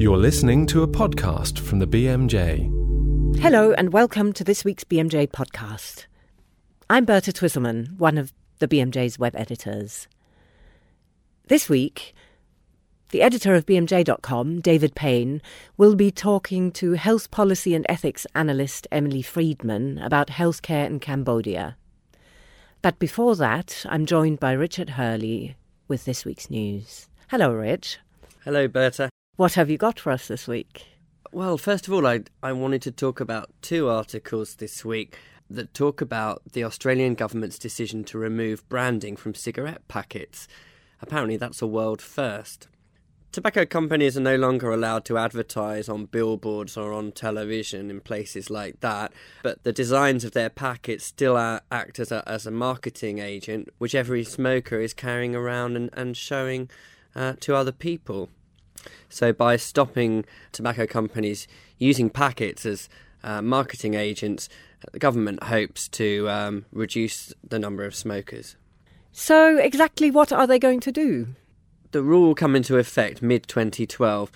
You're listening to a podcast from the BMJ. Hello, and welcome to this week's BMJ podcast. I'm Birte Twisselmann, one of the BMJ's web editors. This week, the editor of BMJ.com, David Payne, will be talking to health policy and ethics analyst Emily Friedman about healthcare in Cambodia. But before that, I'm joined by Richard Hurley with this week's news. Hello, Rich. Hello, Birte. What have you got for us this week? Well, first of all, I, I wanted to talk about two articles this week that talk about the Australian government's decision to remove branding from cigarette packets. Apparently, that's a world first. Tobacco companies are no longer allowed to advertise on billboards or on television in places like that, but the designs of their packets still act as a, as a marketing agent, which every smoker is carrying around and, and showing uh, to other people. So, by stopping tobacco companies using packets as uh, marketing agents, the government hopes to um, reduce the number of smokers. So, exactly what are they going to do? The rule will come into effect mid 2012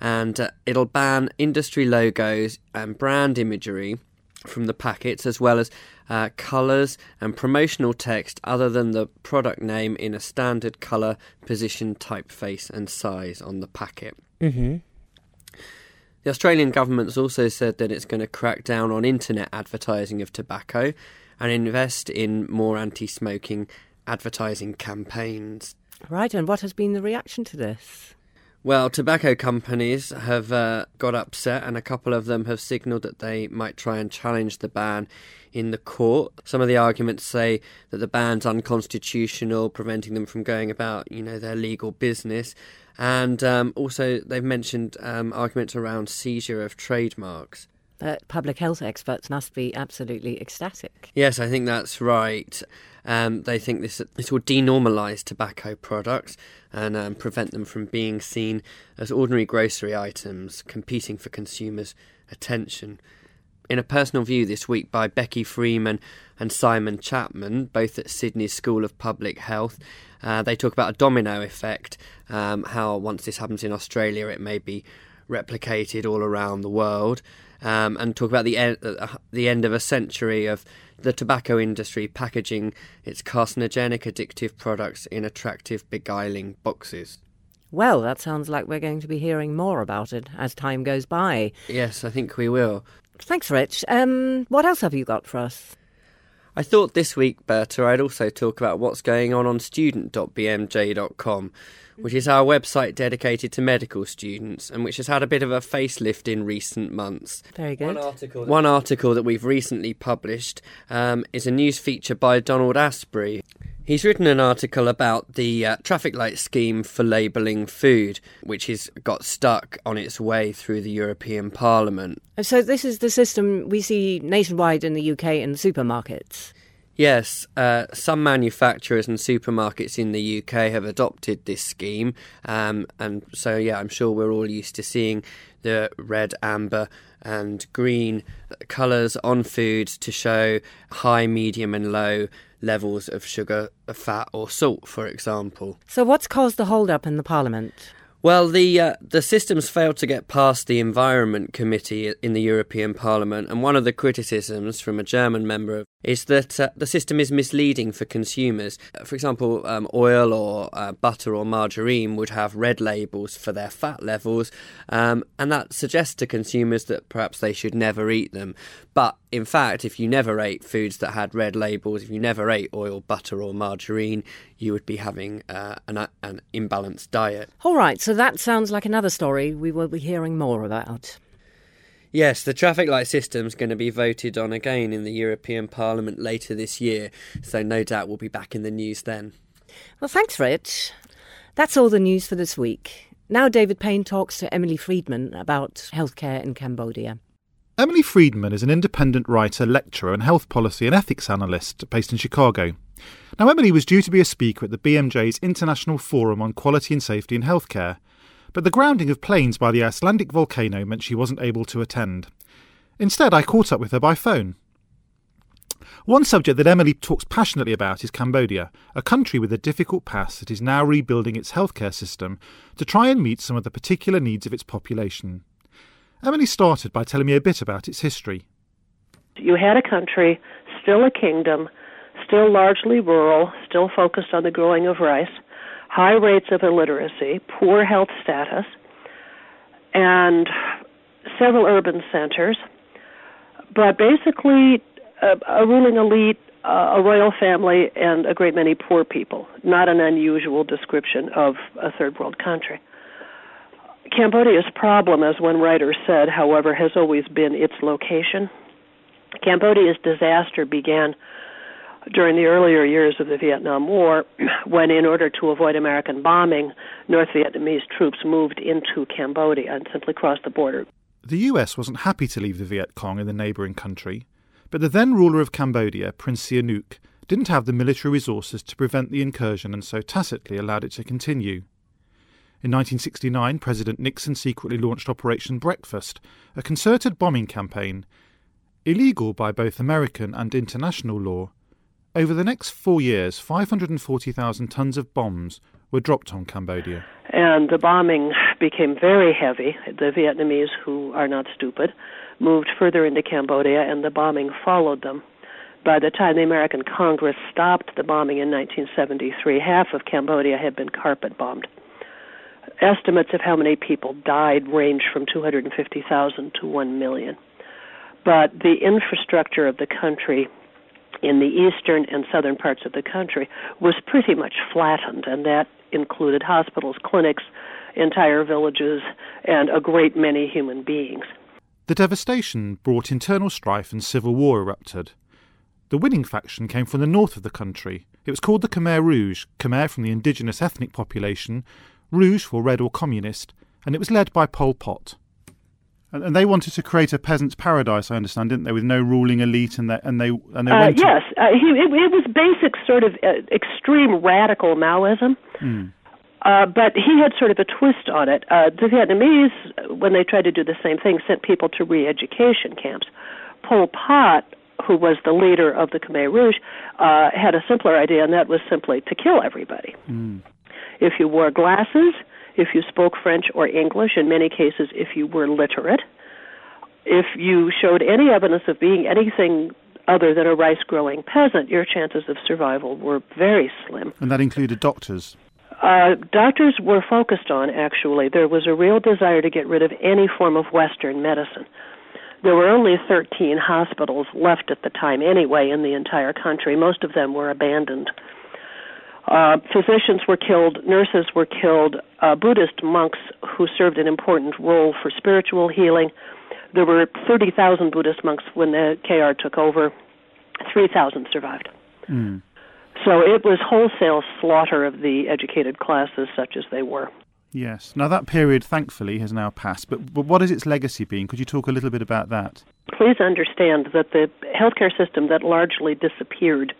and uh, it'll ban industry logos and brand imagery from the packets, as well as uh, colours and promotional text other than the product name in a standard colour, position, typeface, and size on the packet. Mm-hmm. The Australian government's also said that it's going to crack down on internet advertising of tobacco and invest in more anti smoking advertising campaigns. Right, and what has been the reaction to this? Well, tobacco companies have uh, got upset, and a couple of them have signalled that they might try and challenge the ban in the court. Some of the arguments say that the ban's unconstitutional, preventing them from going about, you know, their legal business. And um, also, they've mentioned um, arguments around seizure of trademarks. But public health experts must be absolutely ecstatic. Yes, I think that's right. Um, they think this this will denormalise tobacco products and um, prevent them from being seen as ordinary grocery items, competing for consumers' attention. In a personal view this week by Becky Freeman and Simon Chapman, both at Sydney's School of Public Health, uh, they talk about a domino effect, um, how once this happens in Australia, it may be replicated all around the world um, and talk about the uh, the end of a century of the tobacco industry packaging its carcinogenic, addictive products in attractive, beguiling boxes. Well, that sounds like we're going to be hearing more about it as time goes by. Yes, I think we will. Thanks, Rich. Um, what else have you got for us? I thought this week, Birte, I'd also talk about what's going on on student.bmj.com which is our website dedicated to medical students and which has had a bit of a facelift in recent months. Very good. One article that, One article that we've recently published um, is a news feature by Donald Asprey. He's written an article about the uh, traffic light scheme for labelling food, which has got stuck on its way through the European Parliament. So, this is the system we see nationwide in the UK in supermarkets. Yes, uh, some manufacturers and supermarkets in the UK have adopted this scheme, um, and so yeah, I'm sure we're all used to seeing the red, amber, and green colours on food to show high, medium, and low levels of sugar, fat, or salt, for example. So, what's caused the hold up in the Parliament? Well, the uh, the systems failed to get past the Environment Committee in the European Parliament, and one of the criticisms from a German member is that uh, the system is misleading for consumers. Uh, for example, um, oil or uh, butter or margarine would have red labels for their fat levels, um, and that suggests to consumers that perhaps they should never eat them. But in fact, if you never ate foods that had red labels, if you never ate oil, butter, or margarine, you would be having uh, an, an imbalanced diet. All right, so that sounds like another story we will be hearing more about. Yes, the traffic light system is going to be voted on again in the European Parliament later this year, so no doubt we'll be back in the news then. Well, thanks, Rich. That's all the news for this week. Now, David Payne talks to Emily Friedman about healthcare in Cambodia. Emily Friedman is an independent writer, lecturer, and health policy and ethics analyst based in Chicago. Now, Emily was due to be a speaker at the BMJ's International Forum on Quality and Safety in Healthcare, but the grounding of planes by the Icelandic volcano meant she wasn't able to attend. Instead, I caught up with her by phone. One subject that Emily talks passionately about is Cambodia, a country with a difficult past that is now rebuilding its healthcare system to try and meet some of the particular needs of its population. Emily started by telling me a bit about its history. You had a country, still a kingdom, still largely rural, still focused on the growing of rice, high rates of illiteracy, poor health status, and several urban centers, but basically a, a ruling elite, uh, a royal family, and a great many poor people. Not an unusual description of a third world country. Cambodia's problem, as one writer said, however, has always been its location. Cambodia's disaster began during the earlier years of the Vietnam War, when, in order to avoid American bombing, North Vietnamese troops moved into Cambodia and simply crossed the border. The US wasn't happy to leave the Viet Cong in the neighbouring country, but the then ruler of Cambodia, Prince Sihanouk, didn't have the military resources to prevent the incursion and so tacitly allowed it to continue. In 1969, President Nixon secretly launched Operation Breakfast, a concerted bombing campaign, illegal by both American and international law. Over the next four years, 540,000 tons of bombs were dropped on Cambodia. And the bombing became very heavy. The Vietnamese, who are not stupid, moved further into Cambodia, and the bombing followed them. By the time the American Congress stopped the bombing in 1973, half of Cambodia had been carpet bombed. Estimates of how many people died range from 250,000 to 1 million. But the infrastructure of the country in the eastern and southern parts of the country was pretty much flattened, and that included hospitals, clinics, entire villages, and a great many human beings. The devastation brought internal strife and civil war erupted. The winning faction came from the north of the country. It was called the Khmer Rouge, Khmer from the indigenous ethnic population, Rouge for red or communist, and it was led by Pol Pot. And they wanted to create a peasant's paradise, I understand, didn't they, with no ruling elite, and they and they and they uh, went. Yes, uh, he, it, it, was basic sort of uh, extreme radical Maoism. Mm. Uh, but he had sort of a twist on it. Uh, the Vietnamese, when they tried to do the same thing, sent people to re-education camps. Pol Pot, who was the leader of the Khmer Rouge, uh, had a simpler idea, and that was simply to kill everybody. Mm. If you wore glasses, if you spoke French or English, in many cases, if you were literate, if you showed any evidence of being anything other than a rice growing peasant, your chances of survival were very slim. And that included doctors? Uh, doctors were focused on, actually. There was a real desire to get rid of any form of Western medicine. There were only 13 hospitals left at the time, anyway, in the entire country. Most of them were abandoned. Uh, physicians were killed, nurses were killed, uh, Buddhist monks who served an important role for spiritual healing. There were 30,000 Buddhist monks when the KR took over. 3,000 survived. Mm. So it was wholesale slaughter of the educated classes, such as they were. Yes. Now that period, thankfully, has now passed. But, but what has its legacy been? Could you talk a little bit about that? Please understand that the healthcare system that largely disappeared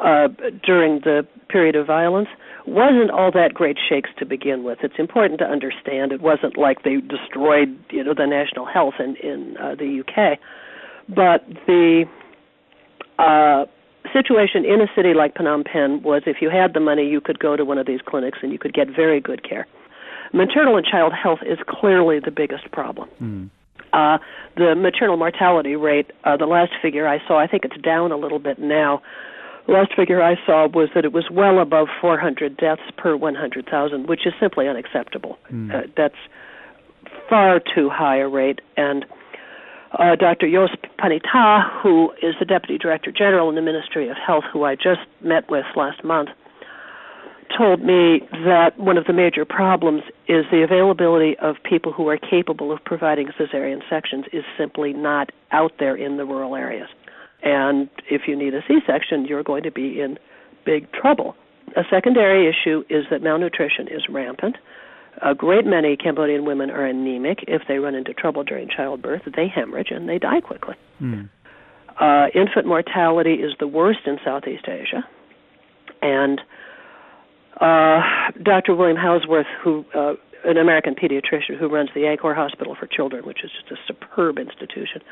uh, during the period of violence wasn't all that great shakes to begin with. It's important to understand it wasn't like they destroyed, you know, the national health in in uh, the UK, but the uh, situation in a city like Phnom Penh was if you had the money, you could go to one of these clinics and you could get very good care. Maternal and child health is clearly the biggest problem. Mm. Uh, the maternal mortality rate, uh, the last figure I saw, I think it's down a little bit now. The last figure I saw was that it was well above 400 deaths per 100,000, which is simply unacceptable. Mm. Uh, that's far too high a rate, and uh, Dr. Jos Panita, who is the Deputy Director General in the Ministry of Health, who I just met with last month, told me that one of the major problems is the availability of people who are capable of providing cesarean sections is simply not out there in the rural areas. And if you need a C section, you're going to be in big trouble. A secondary issue is that malnutrition is rampant. A great many Cambodian women are anemic. If they run into trouble during childbirth, they hemorrhage and they die quickly. Mm. Uh, infant mortality is the worst in Southeast Asia. And uh, Dr. William Housworth, who uh, an American pediatrician who runs the Angkor Hospital for Children, which is just a superb institution,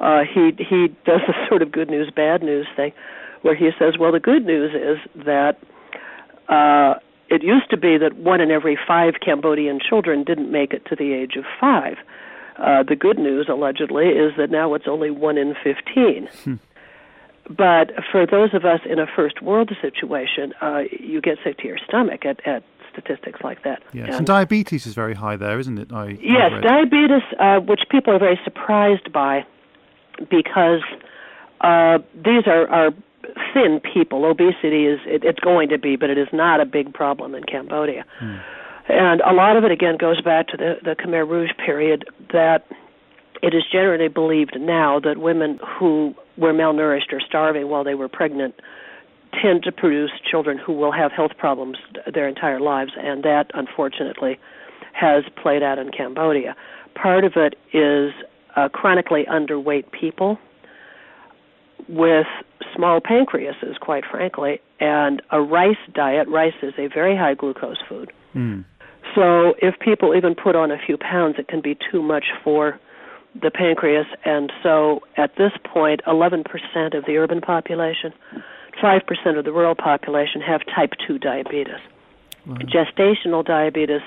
uh, he he does the sort of good news bad news thing, where he says, well, the good news is that uh, it used to be that one in every five Cambodian children didn't make it to the age of five. Uh, the good news, allegedly, is that now it's only one in 15. Hmm. But for those of us in a first world situation, uh, you get sick to your stomach at, at statistics like that. Yes, and, and diabetes is very high there, isn't it? I, yes, diabetes, uh, which people are very surprised by because uh, these are, are thin people. Obesity is it, it's going to be, but it is not a big problem in Cambodia. Hmm. And a lot of it again goes back to the the Khmer Rouge period that it is generally believed now that women who were malnourished or starving while they were pregnant tend to produce children who will have health problems their entire lives, and that unfortunately has played out in Cambodia. Part of it is uh, chronically underweight people with small pancreases, quite frankly, and a rice diet. Rice is a very high glucose food. Mm. So if people even put on a few pounds, it can be too much for the pancreas. And so at this point, 11% of the urban population, 5% of the rural population have type 2 diabetes. Wow. Gestational diabetes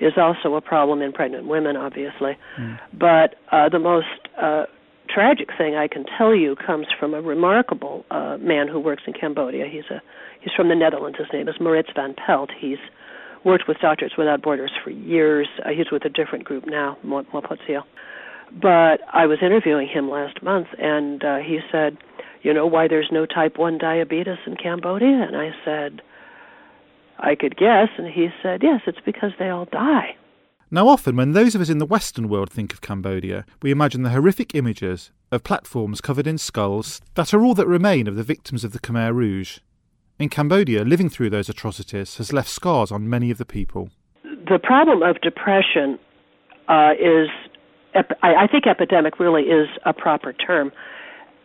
is also a problem in pregnant women, obviously. Mm. But uh, the most uh, tragic thing I can tell you comes from a remarkable uh, man who works in Cambodia. He's a he's from the Netherlands. His name is Maurits van Pelt. He's worked with Doctors Without Borders for years. Uh, he's with a different group now, MoPoTsyo. But I was interviewing him last month, and uh, he said, "You know why there's no type one diabetes in Cambodia?" And I said, "I could guess." And he said, "Yes, it's because they all die." Now, often when those of us in the Western world think of Cambodia, we imagine the horrific images of platforms covered in skulls that are all that remain of the victims of the Khmer Rouge. In Cambodia, living through those atrocities has left scars on many of the people. The problem of depression uh, is, I think epidemic really is a proper term,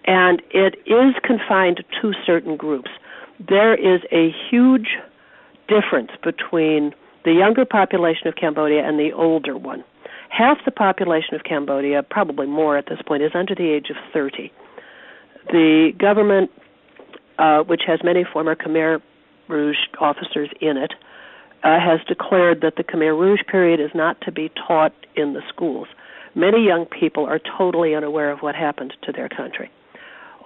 and it is confined to certain groups. There is a huge difference between the younger population of Cambodia and the older one. Half the population of Cambodia, probably more at this point, is under the age of 30. The government, uh, which has many former Khmer Rouge officers in it, uh, has declared that the Khmer Rouge period is not to be taught in the schools. Many young people are totally unaware of what happened to their country.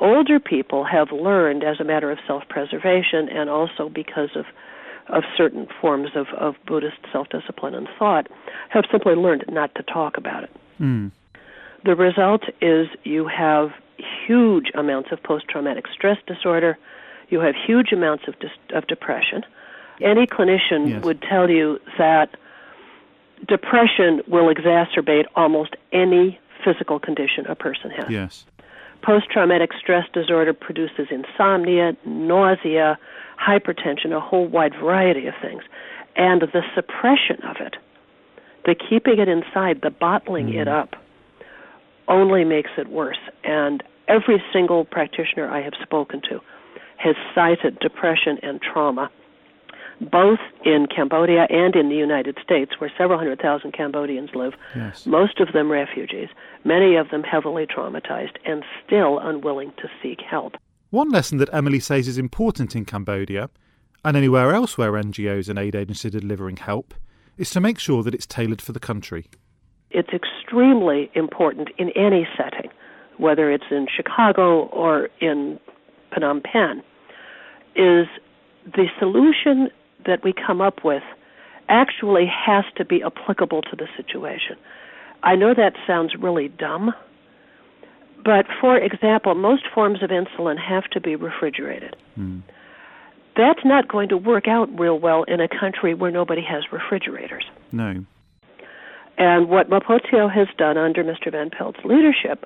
Older people have learned as a matter of self preservation and also because of of certain forms of, of Buddhist self discipline and thought have simply learned not to talk about it. Mm. The result is you have huge amounts of post traumatic stress disorder, you have huge amounts of, dis- of depression. Any clinician yes. would tell you that depression will exacerbate almost any physical condition a person has. Yes. Post traumatic stress disorder produces insomnia, nausea, hypertension, a whole wide variety of things. And the suppression of it, the keeping it inside, the bottling mm. it up, only makes it worse. And every single practitioner I have spoken to has cited depression and trauma, both in Cambodia and in the United States, where several hundred thousand Cambodians live, yes. most of them refugees, many of them heavily traumatized, and still unwilling to seek help. One lesson that Emily says is important in Cambodia, and anywhere else where NGOs and aid agencies are delivering help, is to make sure that it's tailored for the country. It's extremely important in any setting, whether it's in Chicago or in Phnom Penh, is the solution that we come up with actually has to be applicable to the situation. I know that sounds really dumb, but for example, most forms of insulin have to be refrigerated. Mm. That's not going to work out real well in a country where nobody has refrigerators. No. And what MoPoTsyo has done under Mr. Van Pelt's leadership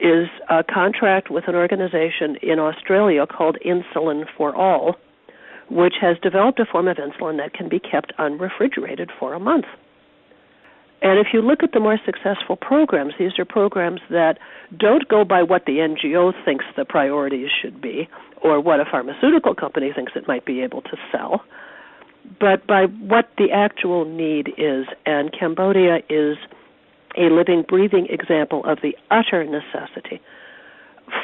is a contract with an organization in Australia called Insulin for All, which has developed a form of insulin that can be kept unrefrigerated for a month. And if you look at the more successful programs, these are programs that don't go by what the NGO thinks the priorities should be or what a pharmaceutical company thinks it might be able to sell, but by what the actual need is. And Cambodia is a living, breathing example of the utter necessity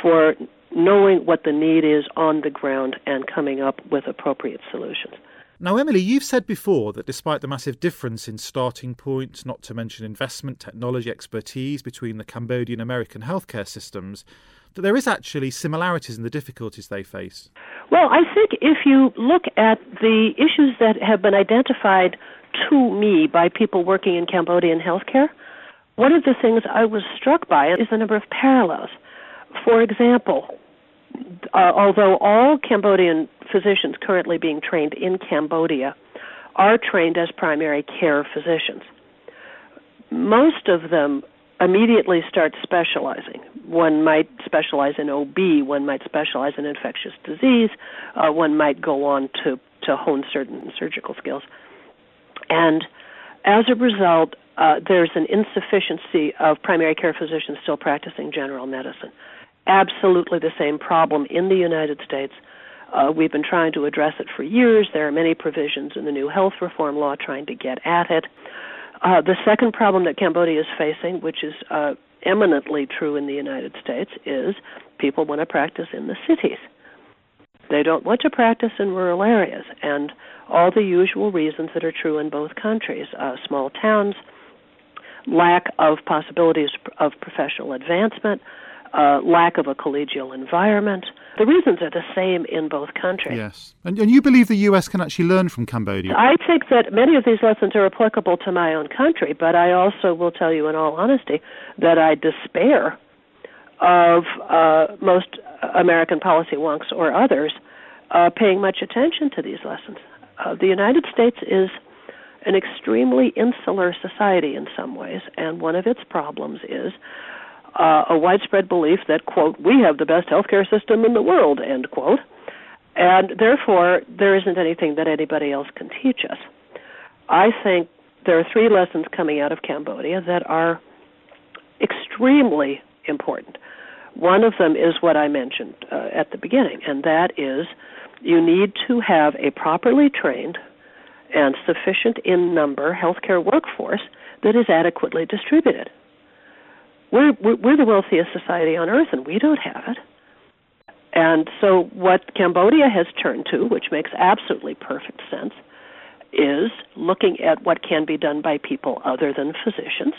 for knowing what the need is on the ground and coming up with appropriate solutions. Now, Emily, you've said before that despite the massive difference in starting points, not to mention investment, technology, expertise between the Cambodian American healthcare systems, that there is actually similarities in the difficulties they face. Well, I think if you look at the issues that have been identified to me by people working in Cambodian healthcare, one of the things I was struck by is the number of parallels. For example, uh, although all Cambodian physicians currently being trained in Cambodia are trained as primary care physicians, most of them immediately start specializing. One might specialize in OB, one might specialize in infectious disease, uh, one might go on to, to hone certain surgical skills. And as a result, uh, there's an insufficiency of primary care physicians still practicing general medicine absolutely the same problem in the United States. Uh, we've been trying to address it for years. There are many provisions in the new health reform law trying to get at it. Uh, the second problem that Cambodia is facing, which is uh, eminently true in the United States, is people want to practice in the cities. They don't want to practice in rural areas, and all the usual reasons that are true in both countries uh, small towns, lack of possibilities of professional advancement, uh, lack of a collegial environment. The reasons are the same in both countries. Yes. And, and you believe the US can actually learn from Cambodia? I think that many of these lessons are applicable to my own country, but I also will tell you in all honesty that I despair of uh, most American policy wonks or others uh, paying much attention to these lessons. Uh, the United States is an extremely insular society in some ways, and one of its problems is uh, a widespread belief that, quote, we have the best healthcare system in the world, end quote, and therefore there isn't anything that anybody else can teach us. I think there are three lessons coming out of Cambodia that are extremely important. One of them is what I mentioned uh, at the beginning, and that is you need to have a properly trained and sufficient in number healthcare workforce that is adequately distributed. We're, we're the wealthiest society on earth, and we don't have it. And so, what Cambodia has turned to, which makes absolutely perfect sense, is looking at what can be done by people other than physicians,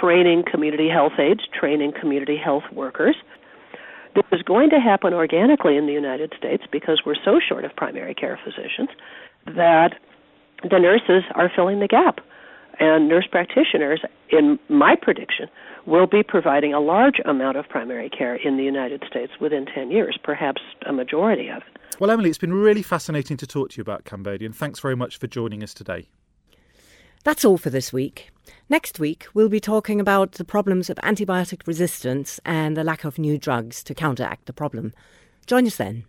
training community health aides, training community health workers. This is going to happen organically in the United States because we're so short of primary care physicians that the nurses are filling the gap. And nurse practitioners, in my prediction, will be providing a large amount of primary care in the United States within 10 years, perhaps a majority of it. Well, Emily, it's been really fascinating to talk to you about Cambodia, and thanks very much for joining us today. That's all for this week. Next week, we'll be talking about the problems of antibiotic resistance and the lack of new drugs to counteract the problem. Join us then.